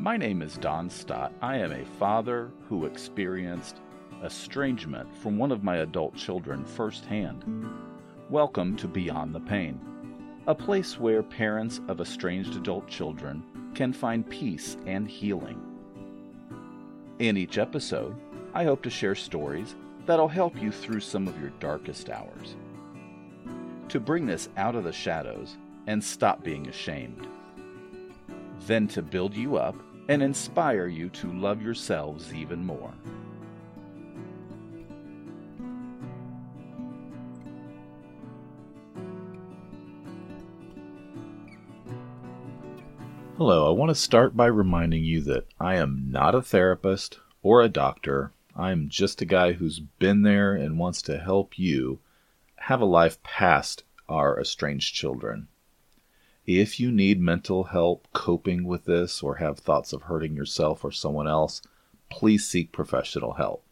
My name is Don Stott. I am a father who experienced estrangement from one of my adult children firsthand. Welcome to Beyond the Pain, a place where parents of estranged adult children can find peace and healing. In each episode, I hope to share stories that'll help you through some of your darkest hours. To bring this out of the shadows and stop being ashamed. Then to build you up and inspire you to love yourselves even more. Hello, I want to start by reminding you that I am not a therapist or a doctor. I am just a guy who's been there and wants to help you have a life past our estranged children. If you need mental help coping with this or have thoughts of hurting yourself or someone else, please seek professional help.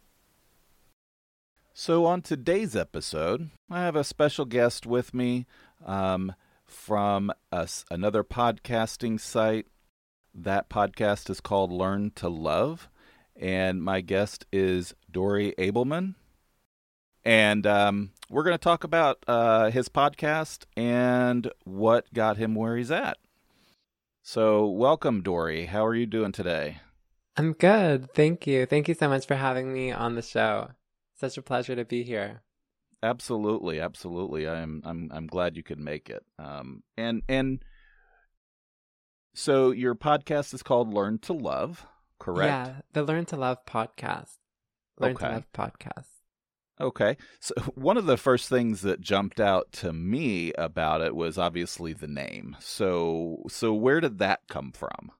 So, on today's episode, I have a special guest with me um, from a, another podcasting site. That podcast is called Learn to Love. And my guest is Dory Abelman. And um, we're going to talk about uh, his podcast and what got him where he's at. So, welcome, Dory. How are you doing today? I'm good. Thank you. Thank you so much for having me on the show. Such a pleasure to be here. Absolutely, absolutely. I'm I'm I'm glad you could make it. Um, and and so your podcast is called Learn to Love, correct? Yeah, the Learn to Love podcast. Learn okay. to Love podcast. Okay. So one of the first things that jumped out to me about it was obviously the name. So so where did that come from?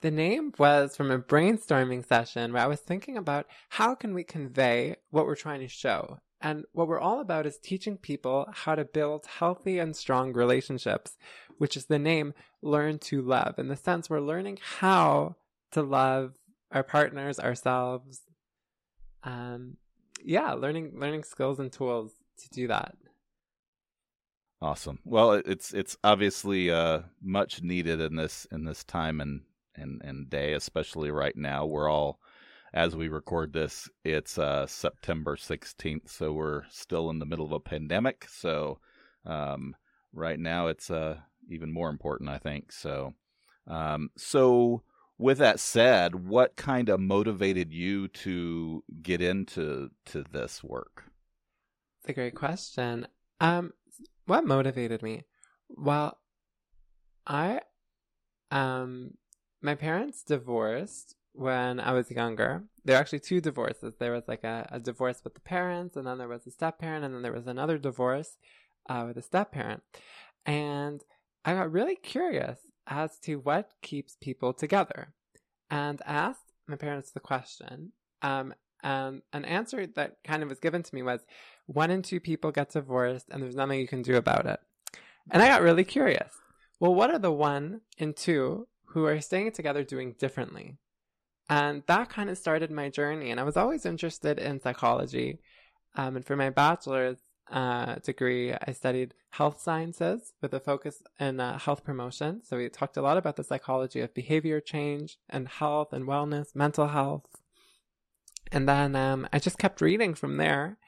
The name was from a brainstorming session where I was thinking about how can we convey what we're trying to show. And what we're all about is teaching people how to build healthy and strong relationships, which is the name Learn to Love. In the sense, we're learning how to love our partners, ourselves, um, yeah, learning learning skills and tools to do that. Awesome. Well, it's it's obviously uh, much needed in this in this time and and and day, especially right now. We're all, as we record this, it's uh, September sixteenth, so we're still in the middle of a pandemic. So um, right now, it's uh, even more important, I think. So um, so with that said, what kind of motivated you to get into to this work? It's a great question. Um, what motivated me? Well, I, um, my parents divorced when I was younger. There were actually two divorces. There was like a, a divorce with the parents, and then there was a step parent, and then there was another divorce uh, with a step parent. And I got really curious as to what keeps people together. And asked my parents the question. Um, and an answer that kind of was given to me was one in two people get divorced and there's nothing you can do about it. And I got really curious. Well, what are the one in two who are staying together doing differently? And that kind of started my journey. And I was always interested in psychology. Um, and for my bachelor's, uh, degree, I studied health sciences with a focus in uh, health promotion. So we talked a lot about the psychology of behavior change and health and wellness, mental health. And then um, I just kept reading from there.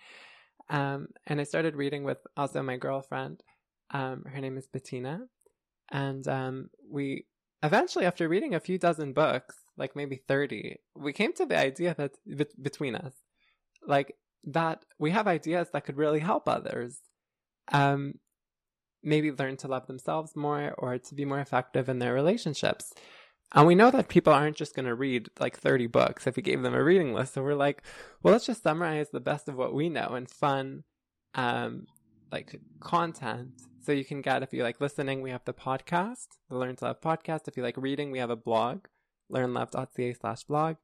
Um, and I started reading with also my girlfriend. Um, her name is Bettina. And um, we eventually, after reading a few dozen books, like maybe 30, we came to the idea that be- between us, like that we have ideas that could really help others. Um, maybe learn to love themselves more or to be more effective in their relationships. And we know that people aren't just going to read like 30 books if we gave them a reading list. So we're like, well, let's just summarize the best of what we know in fun, um, like content. So you can get, if you like listening, we have the podcast, the Learn to Love podcast. If you like reading, we have a blog, learnlove.ca slash blog.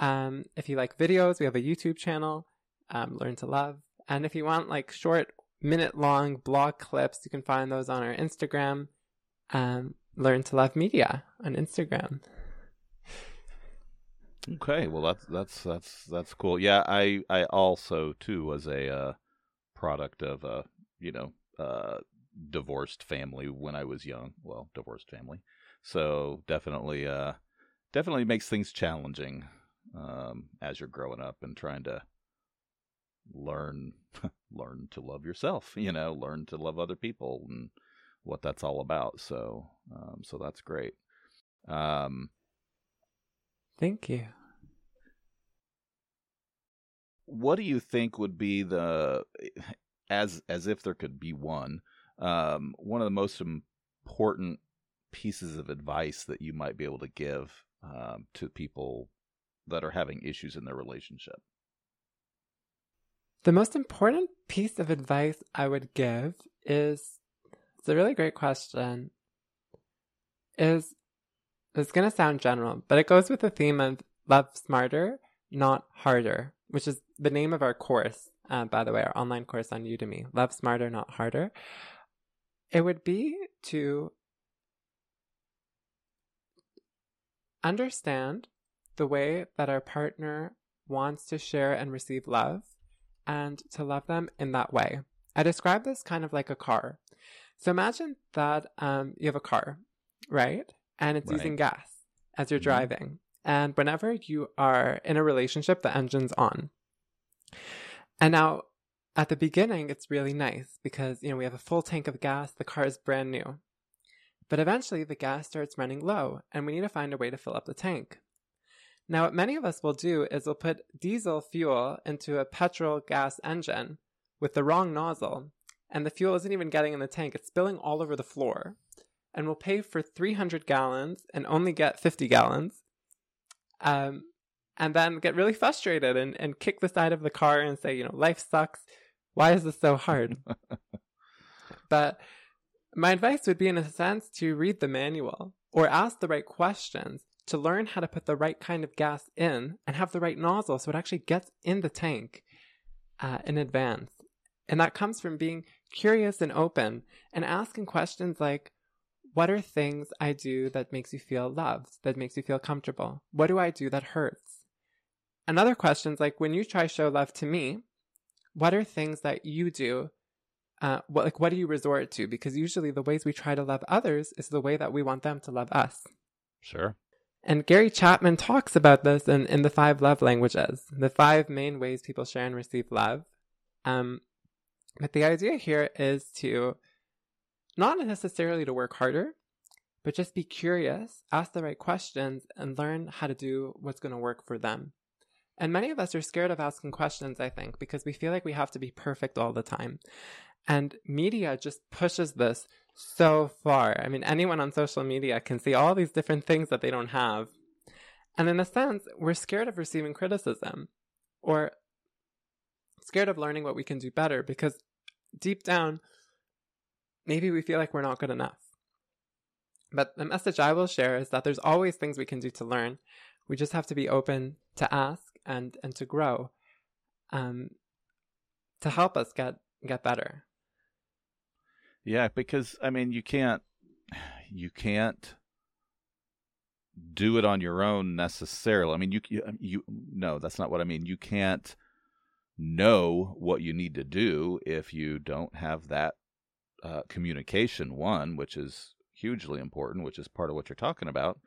Um, if you like videos, we have a YouTube channel, um, Learn to Love. And if you want like short minute long blog clips, you can find those on our Instagram. Um, learn to love media on Instagram. Okay, well that's that's that's that's cool. Yeah, I I also too was a uh, product of a you know uh, divorced family when I was young. Well, divorced family, so definitely uh, definitely makes things challenging um, as you're growing up and trying to learn learn to love yourself. You know, learn to love other people and what that's all about. So, um, so that's great. Um, Thank you. What do you think would be the, as as if there could be one, um, one of the most important pieces of advice that you might be able to give um, to people that are having issues in their relationship? The most important piece of advice I would give is it's a really great question. Is it's going to sound general, but it goes with the theme of love smarter, not harder, which is the name of our course, uh, by the way, our online course on Udemy. Love smarter, not harder. It would be to understand the way that our partner wants to share and receive love and to love them in that way. I describe this kind of like a car. So imagine that um, you have a car, right? And it's right. using gas as you're mm-hmm. driving. And whenever you are in a relationship, the engine's on. And now, at the beginning, it's really nice because, you know, we have a full tank of gas, the car is brand new. But eventually, the gas starts running low, and we need to find a way to fill up the tank. Now, what many of us will do is we'll put diesel fuel into a petrol gas engine with the wrong nozzle, and the fuel isn't even getting in the tank, it's spilling all over the floor. And we'll pay for 300 gallons and only get 50 gallons. Um, and then get really frustrated and, and kick the side of the car and say, you know, life sucks. Why is this so hard? but my advice would be, in a sense, to read the manual or ask the right questions to learn how to put the right kind of gas in and have the right nozzle so it actually gets in the tank uh, in advance. And that comes from being curious and open and asking questions like, what are things I do that makes you feel loved, that makes you feel comfortable? What do I do that hurts? And other questions like, when you try show love to me, what are things that you do? Uh, what, like, what do you resort to? Because usually the ways we try to love others is the way that we want them to love us. Sure. And Gary Chapman talks about this in, in the five love languages, the five main ways people share and receive love. Um, but the idea here is to not necessarily to work harder, but just be curious, ask the right questions, and learn how to do what's going to work for them. And many of us are scared of asking questions, I think, because we feel like we have to be perfect all the time. And media just pushes this so far. I mean, anyone on social media can see all these different things that they don't have. And in a sense, we're scared of receiving criticism or scared of learning what we can do better because deep down, maybe we feel like we're not good enough. But the message I will share is that there's always things we can do to learn. We just have to be open to ask and, and to grow um, to help us get, get better. Yeah, because I mean, you can't, you can't do it on your own necessarily. I mean, you, you, you, no, that's not what I mean. You can't know what you need to do if you don't have that uh, communication one which is hugely important which is part of what you're talking about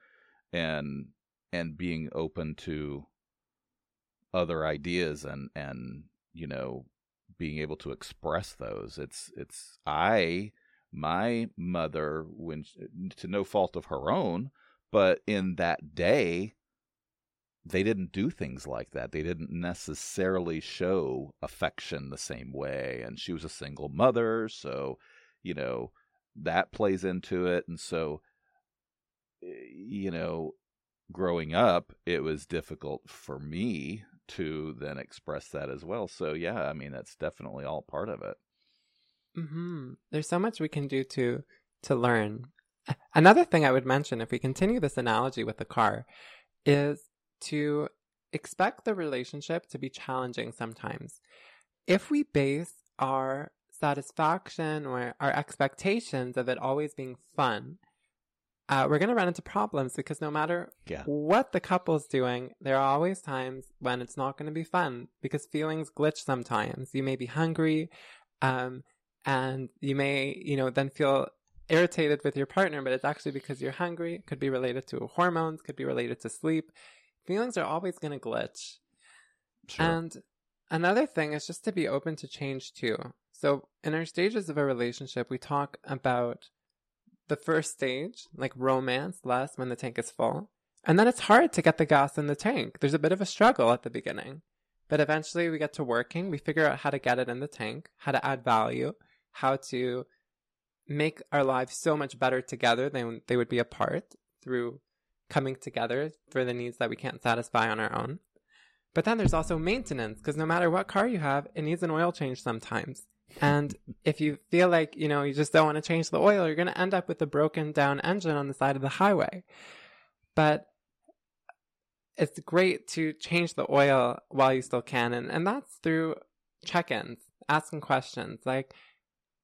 and and being open to other ideas and and you know being able to express those it's it's i my mother when to no fault of her own but in that day they didn't do things like that. They didn't necessarily show affection the same way. And she was a single mother, so you know, that plays into it. And so, eh, you know, growing up, it was difficult for me to then express that as well. So, yeah, I mean, that's definitely all part of it. Mm-hmm. There's so much we can do to to learn. Another thing I would mention, if we continue this analogy with the car, is to expect the relationship to be challenging sometimes. If we base our satisfaction or our expectations of it always being fun, uh, we're going to run into problems because no matter yeah. what the couple's doing, there are always times when it's not going to be fun because feelings glitch sometimes. You may be hungry, um, and you may, you know, then feel irritated with your partner, but it's actually because you're hungry. It could be related to hormones, could be related to sleep. Feelings are always going to glitch. Sure. And another thing is just to be open to change too. So, in our stages of a relationship, we talk about the first stage, like romance, lasts when the tank is full. And then it's hard to get the gas in the tank. There's a bit of a struggle at the beginning. But eventually we get to working, we figure out how to get it in the tank, how to add value, how to make our lives so much better together than they would be apart through coming together for the needs that we can't satisfy on our own. But then there's also maintenance, because no matter what car you have, it needs an oil change sometimes. And if you feel like, you know, you just don't want to change the oil, you're going to end up with a broken down engine on the side of the highway. But it's great to change the oil while you still can. And, and that's through check ins, asking questions like,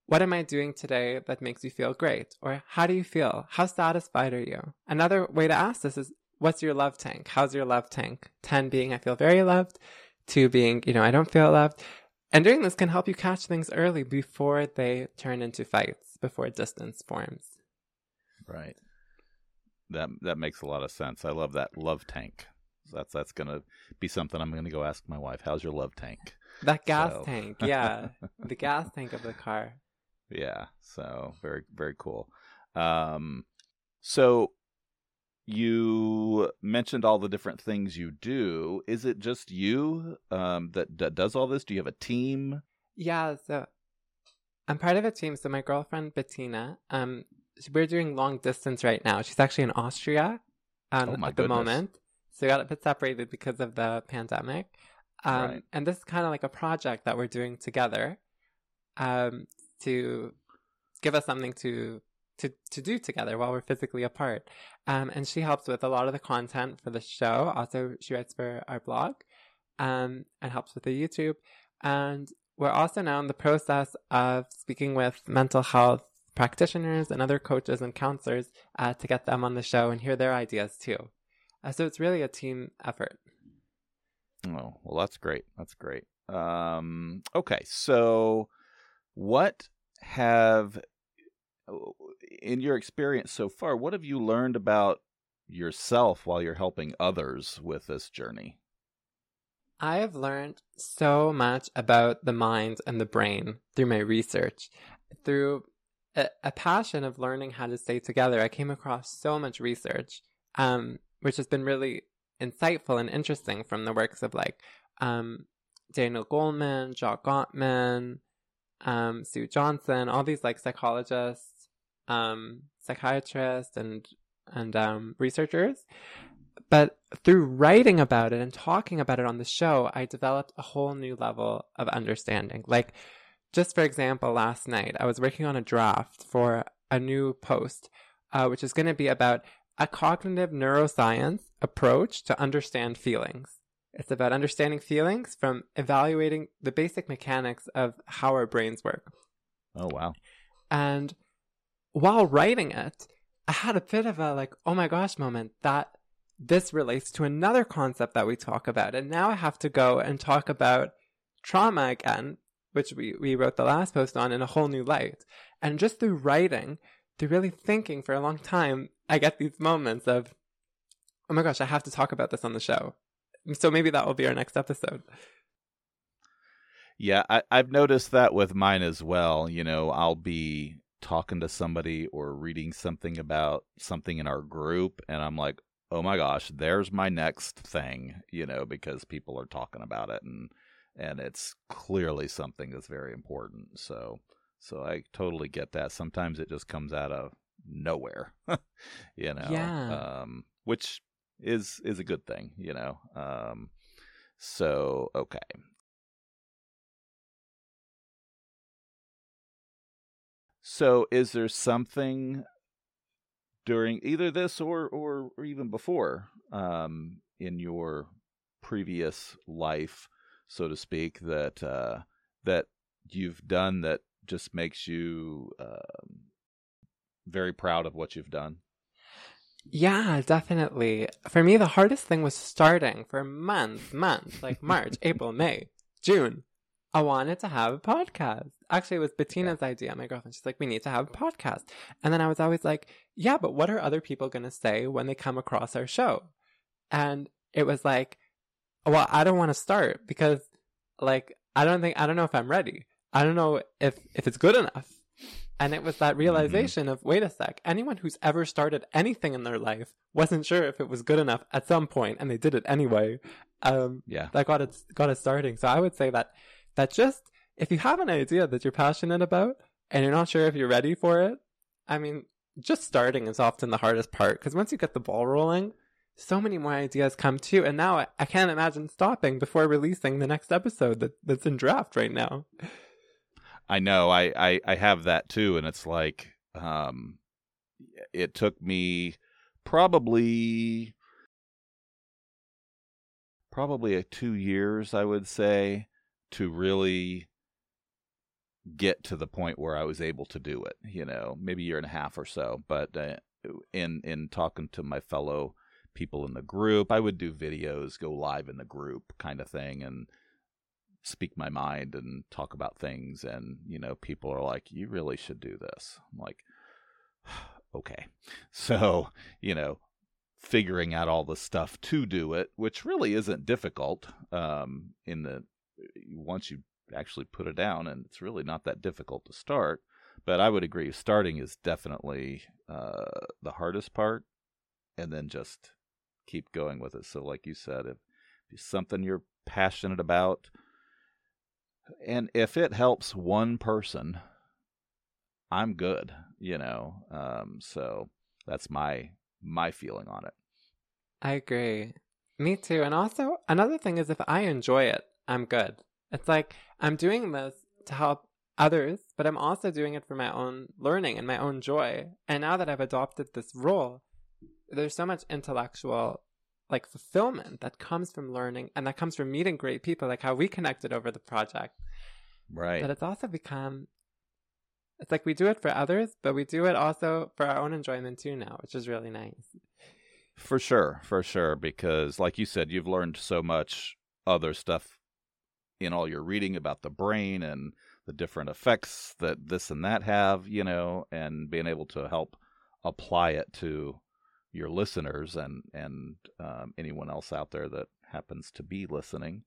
what am I doing today that makes you feel great? Or how do you feel? How satisfied are you? Another way to ask this is, what's your love tank? How's your love tank? 10 being, I feel very loved. Two being, you know, I don't feel loved. And doing this can help you catch things early before they turn into fights, before distance forms. Right. That that makes a lot of sense. I love that love tank. That's that's gonna be something I'm gonna go ask my wife. How's your love tank? That gas so. tank, yeah, the gas tank of the car. Yeah. So very very cool. Um, so you mentioned all the different things you do. Is it just you um, that, that does all this? Do you have a team? Yeah, so I'm part of a team. So my girlfriend Bettina, um, we're doing long distance right now. She's actually in Austria um, oh at the moment. So we got a bit separated because of the pandemic. Um, right. And this is kind of like a project that we're doing together um, to give us something to to, to do together while we're physically apart. Um, and she helps with a lot of the content for the show. Also, she writes for our blog um, and helps with the YouTube. And we're also now in the process of speaking with mental health practitioners and other coaches and counselors uh, to get them on the show and hear their ideas too. Uh, so it's really a team effort. Oh, well, that's great. That's great. Um, okay, so what have in your experience so far, what have you learned about yourself while you're helping others with this journey? I have learned so much about the mind and the brain through my research. Through a, a passion of learning how to stay together, I came across so much research, um, which has been really insightful and interesting from the works of like um, Daniel Goleman, Jacques Gottman, um, Sue Johnson, all these like psychologists um, psychiatrists and and um, researchers. But through writing about it and talking about it on the show, I developed a whole new level of understanding. Like, just for example, last night I was working on a draft for a new post, uh, which is going to be about a cognitive neuroscience approach to understand feelings. It's about understanding feelings from evaluating the basic mechanics of how our brains work. Oh, wow. And while writing it, I had a bit of a like, oh my gosh moment that this relates to another concept that we talk about. And now I have to go and talk about trauma again, which we, we wrote the last post on in a whole new light. And just through writing, through really thinking for a long time, I get these moments of, oh my gosh, I have to talk about this on the show. So maybe that will be our next episode. Yeah, I, I've noticed that with mine as well. You know, I'll be talking to somebody or reading something about something in our group and I'm like, "Oh my gosh, there's my next thing," you know, because people are talking about it and and it's clearly something that's very important. So So I totally get that. Sometimes it just comes out of nowhere, you know. Yeah. Um, which is is a good thing, you know. Um, so okay. So is there something during either this or or, or even before um, in your previous life, so to speak, that uh, that you've done that just makes you um, very proud of what you've done? Yeah, definitely. For me, the hardest thing was starting for months, months, like March, April, May, June. I wanted to have a podcast. Actually, it was Bettina's idea, my girlfriend. She's like, we need to have a podcast. And then I was always like, yeah, but what are other people going to say when they come across our show? And it was like, well, I don't want to start because, like, I don't think, I don't know if I'm ready. I don't know if, if it's good enough. And it was that realization mm-hmm. of, wait a sec, anyone who's ever started anything in their life wasn't sure if it was good enough at some point, and they did it anyway. Um, yeah. That got it, got it starting. So I would say that that just if you have an idea that you're passionate about and you're not sure if you're ready for it, I mean, just starting is often the hardest part because once you get the ball rolling, so many more ideas come to you. And now I, I can't imagine stopping before releasing the next episode that, that's in draft right now. I know. I, I, I have that too. And it's like, um, it took me probably probably a two years i would say to really get to the point where I was able to do it. You know, maybe a year and a half or so. But uh, in in talking to my fellow people in the group, I would do videos, go live in the group, kind of thing, and speak my mind and talk about things. And you know, people are like, "You really should do this." I'm like, "Okay." So you know, figuring out all the stuff to do it, which really isn't difficult um, in the once you actually put it down, and it's really not that difficult to start. But I would agree, starting is definitely uh, the hardest part, and then just keep going with it. So, like you said, if, if it's something you're passionate about, and if it helps one person, I'm good. You know, um, so that's my my feeling on it. I agree. Me too. And also, another thing is if I enjoy it, I'm good. It's like I'm doing this to help others, but I'm also doing it for my own learning and my own joy. And now that I've adopted this role, there's so much intellectual like fulfillment that comes from learning and that comes from meeting great people, like how we connected over the project. Right. But it's also become it's like we do it for others, but we do it also for our own enjoyment too now, which is really nice. For sure, for sure. Because like you said, you've learned so much other stuff in all your reading about the brain and the different effects that this and that have, you know, and being able to help apply it to your listeners and and um, anyone else out there that happens to be listening.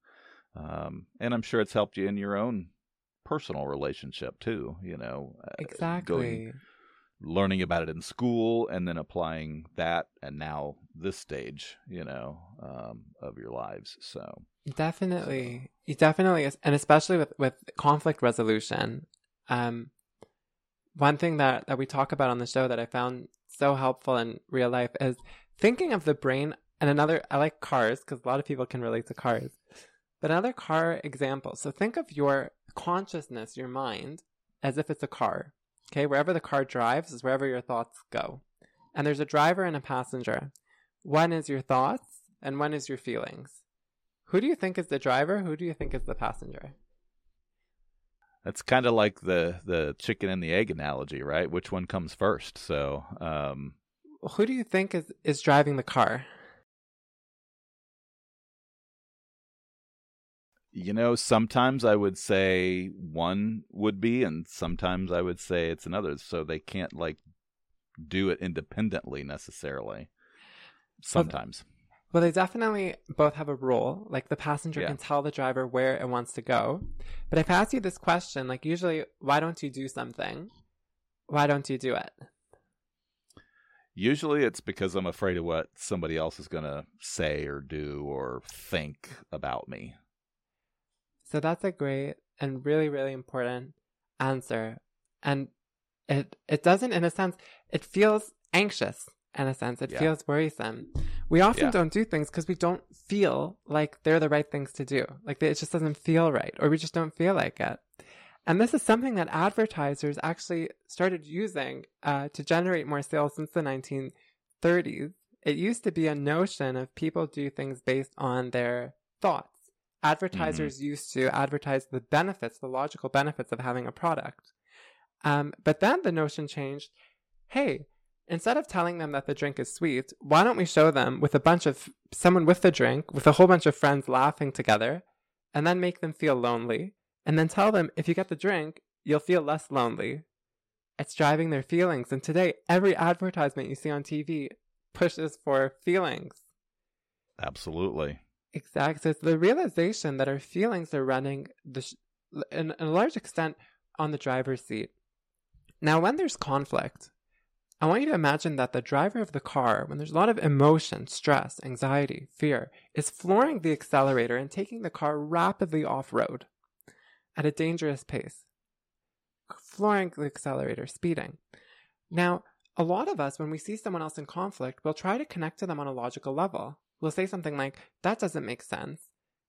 Um, and I'm sure it's helped you in your own personal relationship too. You know, uh, exactly. Going, learning about it in school and then applying that, and now this stage, you know, um, of your lives. So Definitely. Definitely. And especially with, with conflict resolution. Um, one thing that, that we talk about on the show that I found so helpful in real life is thinking of the brain and another, I like cars because a lot of people can relate to cars, but another car example. So think of your consciousness, your mind, as if it's a car. Okay. Wherever the car drives is wherever your thoughts go. And there's a driver and a passenger. One is your thoughts and one is your feelings. Who do you think is the driver? Who do you think is the passenger? That's kind of like the the chicken and the egg analogy, right? Which one comes first? So, um... who do you think is is driving the car? You know, sometimes I would say one would be, and sometimes I would say it's another. So they can't like do it independently necessarily. Sometimes. Well, they definitely both have a role. Like the passenger yeah. can tell the driver where it wants to go. But if I ask you this question, like usually, why don't you do something? Why don't you do it? Usually it's because I'm afraid of what somebody else is going to say or do or think about me. So that's a great and really, really important answer. and it it doesn't in a sense it feels anxious in a sense. It Yeah. feels worrisome. We often Yeah. don't do things because we don't feel like they're the right things to do. Like it just doesn't feel right or we just don't feel like it. And this is something that advertisers actually started using uh, to generate more sales since the 1930s it used to be a notion of people do things based on their thoughts. Advertisers used to advertise the benefits the logical benefits of having a product. Um, but then the notion changed. Hey, instead of telling them that the drink is sweet, why don't we show them with a bunch of someone with the drink, with a whole bunch of friends laughing together, and then make them feel lonely, and then tell them if you get the drink, you'll feel less lonely. It's driving their feelings. And today, every advertisement you see on TV pushes for feelings. Absolutely. Exactly. It's the realization that our feelings are running the sh- in, in a large extent on the driver's seat. Now, when there's conflict, I want you to imagine that the driver of the car, when there's a lot of emotion, stress, anxiety, fear, is flooring the accelerator and taking the car rapidly off road at a dangerous pace. Flooring the accelerator, speeding. Now, a lot of us, when we see someone else in conflict, we'll try to connect to them on a logical level. We'll say something like, that doesn't make sense.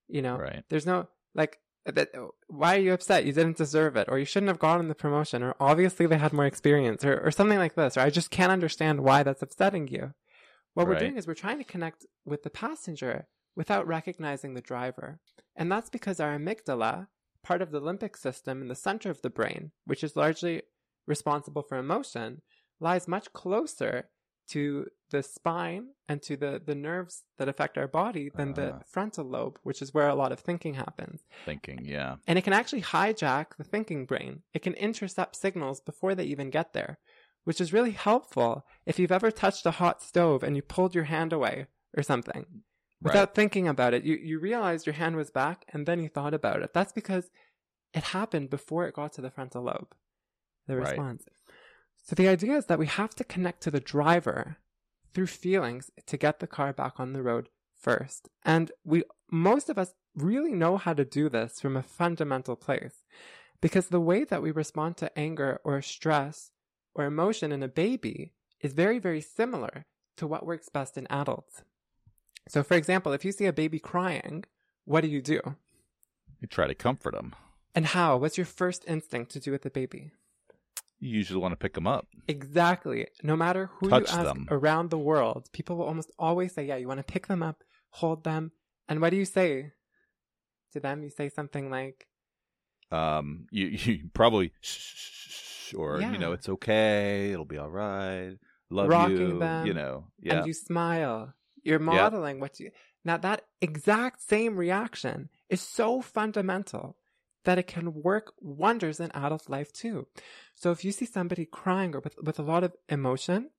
You know, Right. there's no, like, that, why are you upset? You didn't deserve it, or you shouldn't have gotten the promotion, or obviously they had more experience, or, or something like this, or I just can't understand why that's upsetting you. What we're doing is we're trying to connect with the passenger without recognizing the driver. And that's because our amygdala, part of the limbic system in the center of the brain, which is largely responsible for emotion, lies much closer to the spine and to the, the nerves that affect our body than the Ah. frontal lobe, which is where a lot of thinking happens. Thinking, yeah. And it can actually hijack the thinking brain. It can intercept signals before they even get there, which is really helpful if you've ever touched a hot stove and you pulled your hand away or something without thinking about it. You, you realized your hand was back and then you thought about it. That's because it happened before it got to the frontal lobe, the Right. response. So the idea is that we have to connect to the driver through feelings to get the car back on the road first. And we, most of us really know how to do this from a fundamental place because the way that we respond to anger or stress or emotion in a baby is very, very similar to what works best in adults. So, for example, if you see a baby crying, what do you do? You try to comfort them. And how? What's your first instinct to do with the baby? You usually want to pick them up. Exactly. No matter who Touch you ask them. around the world, people will almost always say, Yeah, you want to pick them up, hold them. And what do you say to them? You say something like, Um, you you probably shh, or you know it's okay, it'll be all right. Love Rocking you, them, you know. Yeah, and you smile. You're modeling what you. Now, that exact same reaction is so fundamental that it can work wonders in adult life too. So, if you see somebody crying or with, with a lot of emotion,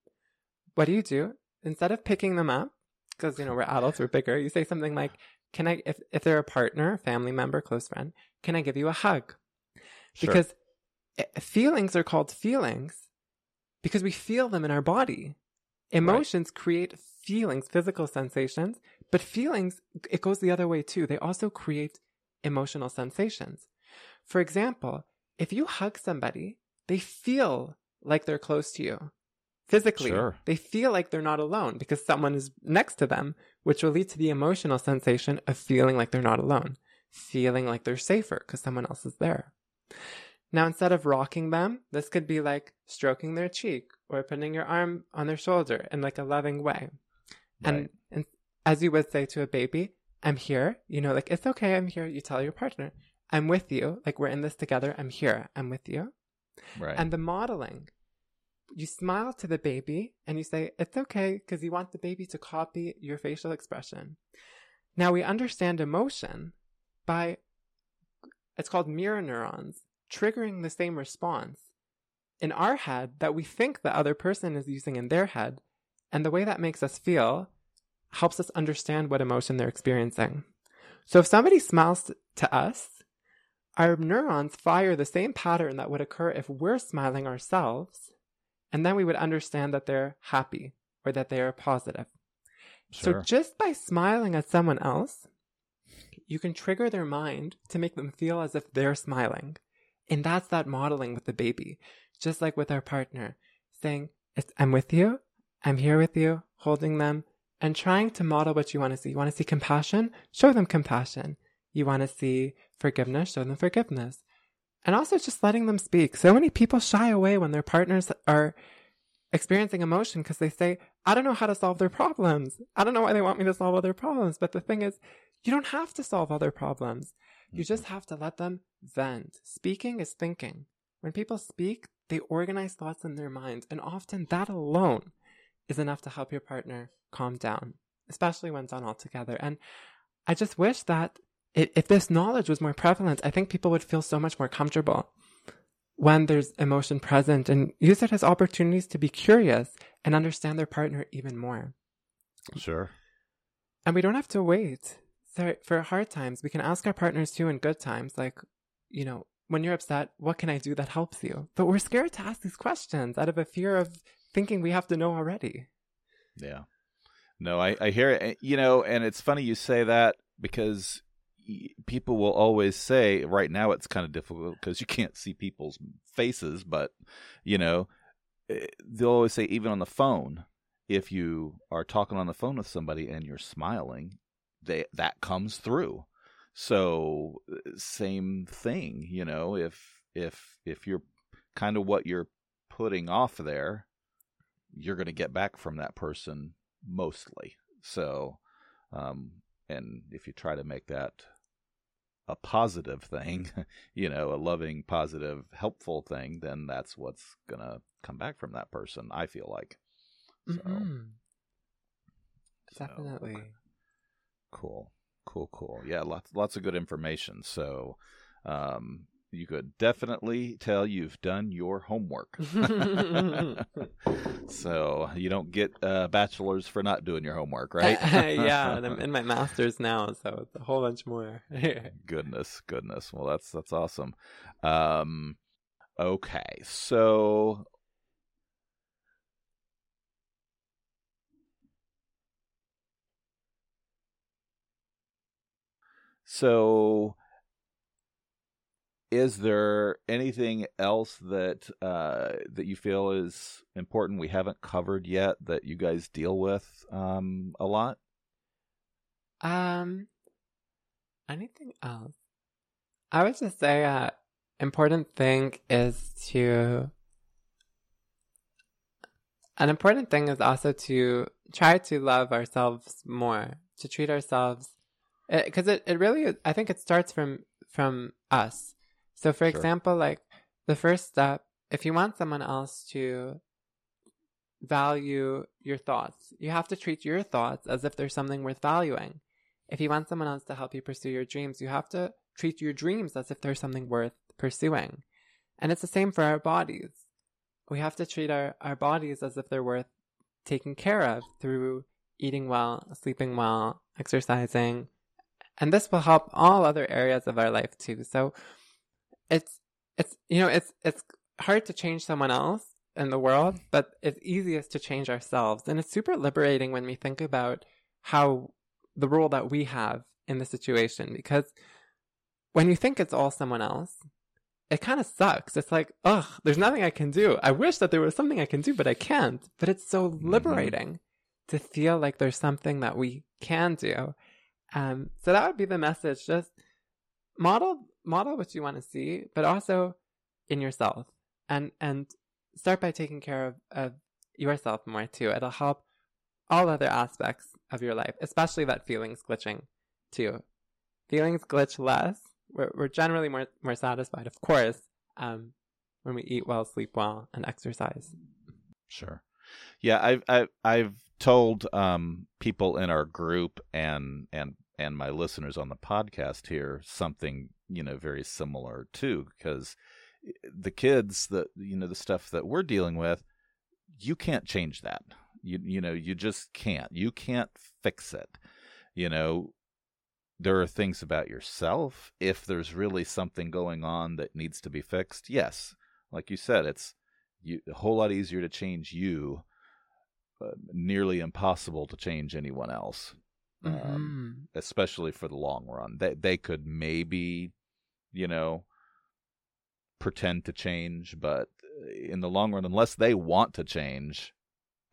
what do you do? Instead of picking them up, because, you know, we're adults, we're bigger, you say something like, Can I, if, if they're a partner, family member, close friend, can I give you a hug? Sure. Because eh, feelings are called feelings because we feel them in our body. Emotions create feelings, physical sensations, but feelings, it goes the other way too. They also create emotional sensations. For example, if you hug somebody, they feel like they're close to you. Physically, Sure. they feel like they're not alone because someone is next to them, which will lead to the emotional sensation of feeling like they're not alone, feeling like they're safer because someone else is there. Now, instead of rocking them, this could be like stroking their cheek or putting your arm on their shoulder in like a loving way. And, and as you would say to a baby, I'm here, you know, like, it's okay, I'm here. You tell your partner, I'm with you. Like, we're in this together. I'm here. I'm with you. right. And the modeling, you smile to the baby and you say, it's okay, because you want the baby to copy your facial expression. Now we understand emotion by, it's called mirror neurons, triggering the same response in our head that we think the other person is using in their head. And the way that makes us feel helps us understand what emotion they're experiencing. So if somebody smiles to us, our neurons fire the same pattern that would occur if we're smiling ourselves, and then we would understand that they're happy or that they are positive. So just by smiling at someone else, you can trigger their mind to make them feel as if they're smiling. And that's that modeling with the baby. just like with our partner, saying, I'm with you, I'm here with you, holding them, and trying to model what you want to see. You want to see compassion? Show them compassion. You want to see forgiveness? Show them forgiveness. And also just letting them speak. So many people shy away when their partners are experiencing emotion because they say, I don't know how to solve their problems. I don't know why they want me to solve all their problems. But the thing is, you don't have to solve all their problems. You just mm-hmm. have to let them vent. Speaking is thinking. When people speak, they organize thoughts in their minds, and often that alone is enough to help your partner calm down, especially when done all together. And I just wish that if this knowledge was more prevalent, I think people would feel so much more comfortable when there's emotion present and use it as opportunities to be curious and understand their partner even more. Sure. And we don't have to wait for hard times. We can ask our partners too in good times, like, you know, when you're upset, what can I do that helps you? But we're scared to ask these questions out of a fear of thinking we have to know already. Yeah. No, I, I hear it. You know, and it's funny you say that because people will always say right now it's kind of difficult because you can't see people's faces but you know eh, they'll always say even on the phone if you are talking on the phone with somebody and you're smiling they that comes through. So same thing you know if if if you're kind of what you're putting off there you're going to get back from that person mostly. So um and if you try to make that a positive thing, you know, a loving, positive, helpful thing, then that's what's going to come back from that person, I feel like. So, mm-hmm. Definitely. So, cool. Cool, cool. Yeah, lots lots of good information. So, um, you could definitely tell you've done your homework. so you don't get uh, bachelors for not doing your homework, right? yeah, and I'm in my master's now, so it's a whole bunch more. goodness, goodness. Well, that's that's awesome. Um, okay, so so is there anything else that uh, that you feel is important we haven't covered yet that you guys deal with um, a lot? Um, anything else? I would just say, uh, important thing is to. An important thing is also to try to love ourselves more, to treat ourselves, because it, it, it really, I think it starts from from us so, for sure. example, like the first step, if you want someone else to value your thoughts, you have to treat your thoughts as if they're something worth valuing. If you want someone else to help you pursue your dreams, you have to treat your dreams as if they're something worth pursuing. And it's the same for our bodies. We have to treat our, our bodies as if they're worth taking care of through eating well, sleeping well, exercising. And this will help all other areas of our life too. So it's it's you know it's it's hard to change someone else in the world, but it's easiest to change ourselves. And it's super liberating when we think about how the role that we have in the situation because when you think it's all someone else, it kind of sucks. It's like, ugh, there's nothing I can do. I wish that there was something I can do, but I can't. But it's so mm-hmm. liberating mm-hmm. to feel like there's something that we can do. Um, so that would be the message. Just model model what you want to see, but also in yourself. And and start by taking care of, of yourself more too. It'll help all other aspects of your life, especially that feelings glitching too. Feelings glitch less. We're, we're generally more, more satisfied, of course, um, when we eat well, sleep well, and exercise. Sure. Yeah, I've I've, I've told um, people in our group and and and my listeners on the podcast here something you know very similar too because eh, the kids that you know the stuff that we're dealing with you can't change that. You you know you just can't. You can't fix it. You know there are things about yourself. If there's really something going on that needs to be fixed yes. Like you said it's you, a whole lot easier to change you uh, nearly impossible to change anyone else um, mm-hmm. um, especially for the long run. They they could maybe, you know, pretend to change, but in the long run, unless they want to change,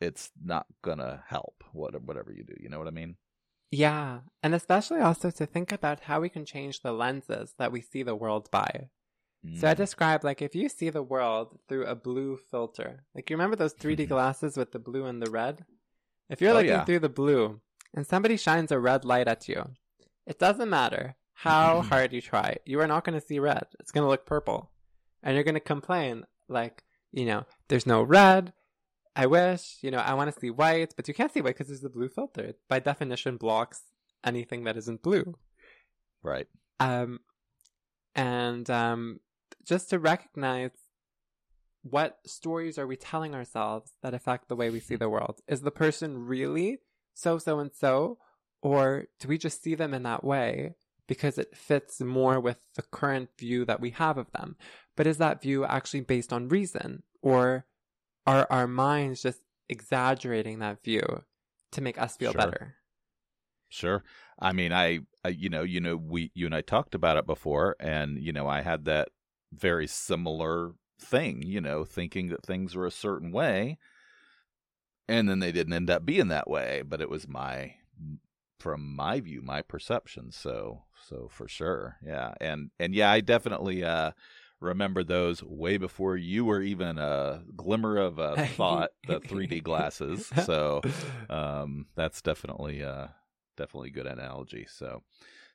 it's not gonna help. Whatever you do, you know what I mean? Yeah, and especially also to think about how we can change the lenses that we see the world by. Mm. So I mm. described like if you see the world through a blue filter, like you remember those 3D glasses with the blue and the red? If you're oh, looking yeah. through the blue and somebody shines a red light at you, it doesn't matter how hard you try, you are not going to see red. It's going to look purple. And you're going to complain, like, you know, there's no red. I wish, you know, I want to see white, but you can't see white because there's the blue filter. It by definition blocks anything that isn't blue. Right. Um, and um, just to recognize what stories are we telling ourselves that affect the way we see the world? Is the person really so, so, and so? Or do we just see them in that way because it fits more with the current view that we have of them? But is that view actually based on reason? Or are our minds just exaggerating that view to make us feel sure. better? Sure. I mean, I, I, you know, you know, we, you and I talked about it before, and you know, I had that very similar thing, you know, thinking that things were a certain way, and then they didn't end up being that way. But it was my, from my view, my perception. So, so for sure, yeah, and and yeah, I definitely uh, remember those way before you were even a glimmer of a thought. the 3D glasses. So, um, that's definitely uh, definitely good analogy. So,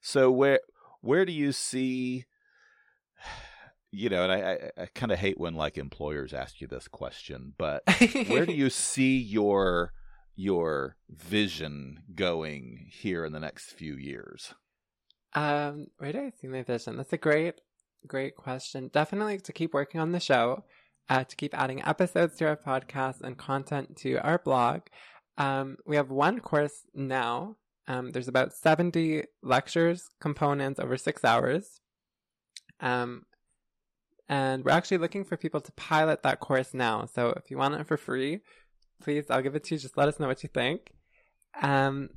so where where do you see? you know, and I, I, I kind of hate when like employers ask you this question, but where do you see your your vision going here in the next few years? Um, where do I see my vision? That's a great, great question. Definitely to keep working on the show, uh, to keep adding episodes to our podcast and content to our blog. Um, we have one course now. Um, there's about 70 lectures, components over six hours. Um, and we're actually looking for people to pilot that course now. So if you want it for free, please, I'll give it to you. Just let us know what you think. Um,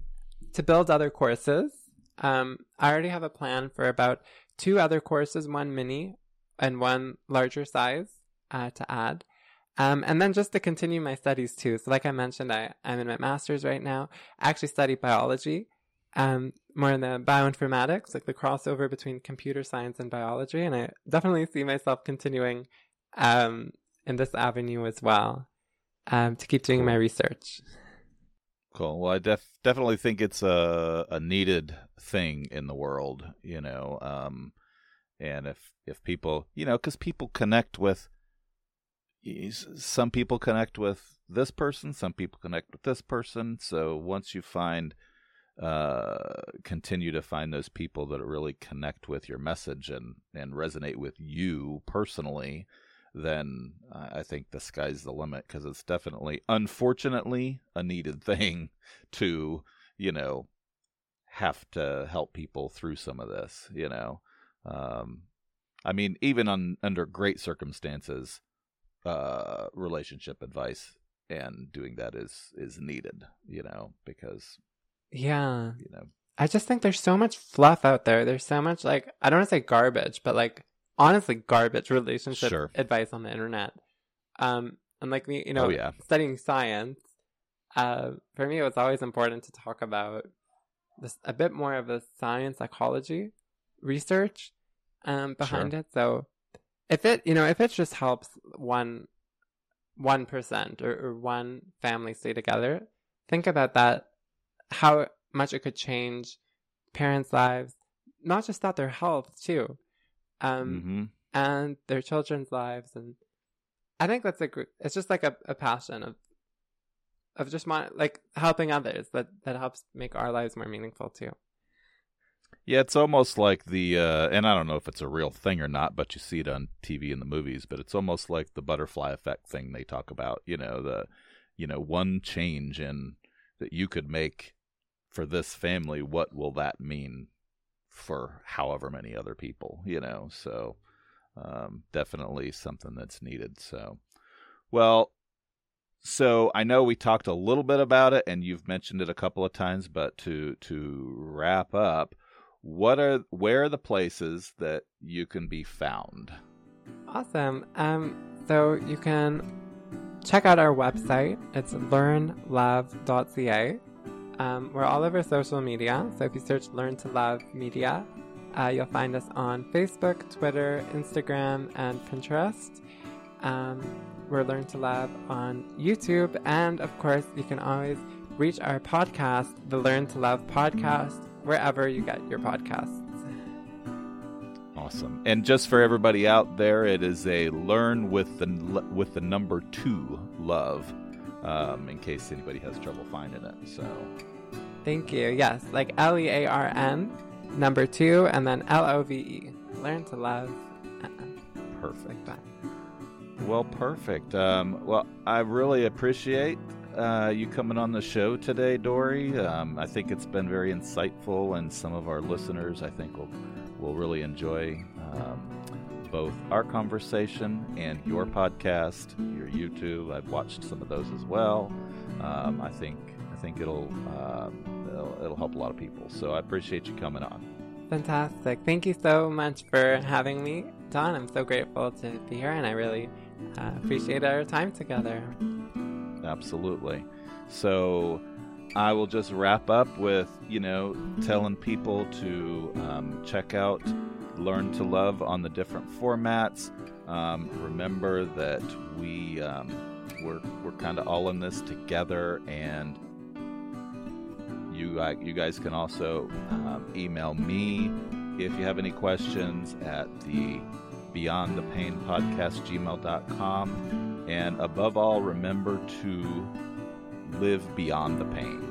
to build other courses, um, I already have a plan for about two other courses, one mini and one larger size uh, to add. Um, and then just to continue my studies too. So, like I mentioned, I, I'm in my master's right now. I actually study biology um, more in the bioinformatics, like the crossover between computer science and biology. And I definitely see myself continuing um, in this avenue as well um, to keep doing my research. Cool. Well, I def- definitely think it's a, a needed thing in the world, you know. Um, and if if people, you know, because people connect with some people connect with this person, some people connect with this person. So once you find uh, continue to find those people that really connect with your message and, and resonate with you personally, then I think the sky's the limit because it's definitely, unfortunately, a needed thing to, you know, have to help people through some of this, you know. Um, I mean, even on under great circumstances, uh, relationship advice and doing that is is needed, you know, because yeah. You know. I just think there's so much fluff out there. There's so much like I don't want to say garbage, but like honestly garbage relationship sure. advice on the internet. Um and like me, you know, oh, yeah. studying science, uh for me it was always important to talk about this a bit more of the science psychology research um behind sure. it. So if it you know, if it just helps one one percent or, or one family stay together, think about that how much it could change parents' lives, not just that, their health too, um, mm-hmm. and their children's lives. And I think that's a it's just like a, a passion of of just my, like helping others that that helps make our lives more meaningful too. Yeah, it's almost like the, uh, and I don't know if it's a real thing or not, but you see it on TV and the movies. But it's almost like the butterfly effect thing they talk about. You know, the, you know, one change in that you could make for this family, what will that mean for however many other people, you know? So, um, definitely something that's needed. So, well, so I know we talked a little bit about it, and you've mentioned it a couple of times. But to to wrap up, what are where are the places that you can be found? Awesome. Um, so you can check out our website. It's learnlove.ca. Um, we're all over social media. So if you search Learn to Love Media, uh, you'll find us on Facebook, Twitter, Instagram, and Pinterest. Um, we're Learn to Love on YouTube. And of course, you can always reach our podcast, the Learn to Love podcast, wherever you get your podcasts. Awesome. And just for everybody out there, it is a learn with the with the number two love, um, in case anybody has trouble finding it. So, thank you. Yes, like L E A R N, number two, and then L O V E. Learn to love. Perfect. Like well, perfect. Um, well, I really appreciate uh, you coming on the show today, Dory. Um, I think it's been very insightful, and some of our listeners, I think, will will really enjoy um, both our conversation and your podcast, your YouTube. I've watched some of those as well. Um, I think think it'll, um, it'll it'll help a lot of people. So I appreciate you coming on. Fantastic! Thank you so much for having me, Don. I'm so grateful to be here, and I really uh, appreciate our time together. Absolutely. So I will just wrap up with, you know, telling people to um, check out Learn to Love on the different formats. Um, remember that we um, we're we're kind of all in this together, and you you guys can also um, email me if you have any questions at the Beyond the Pain podcast gmail.com. And above all, remember to live beyond the pain.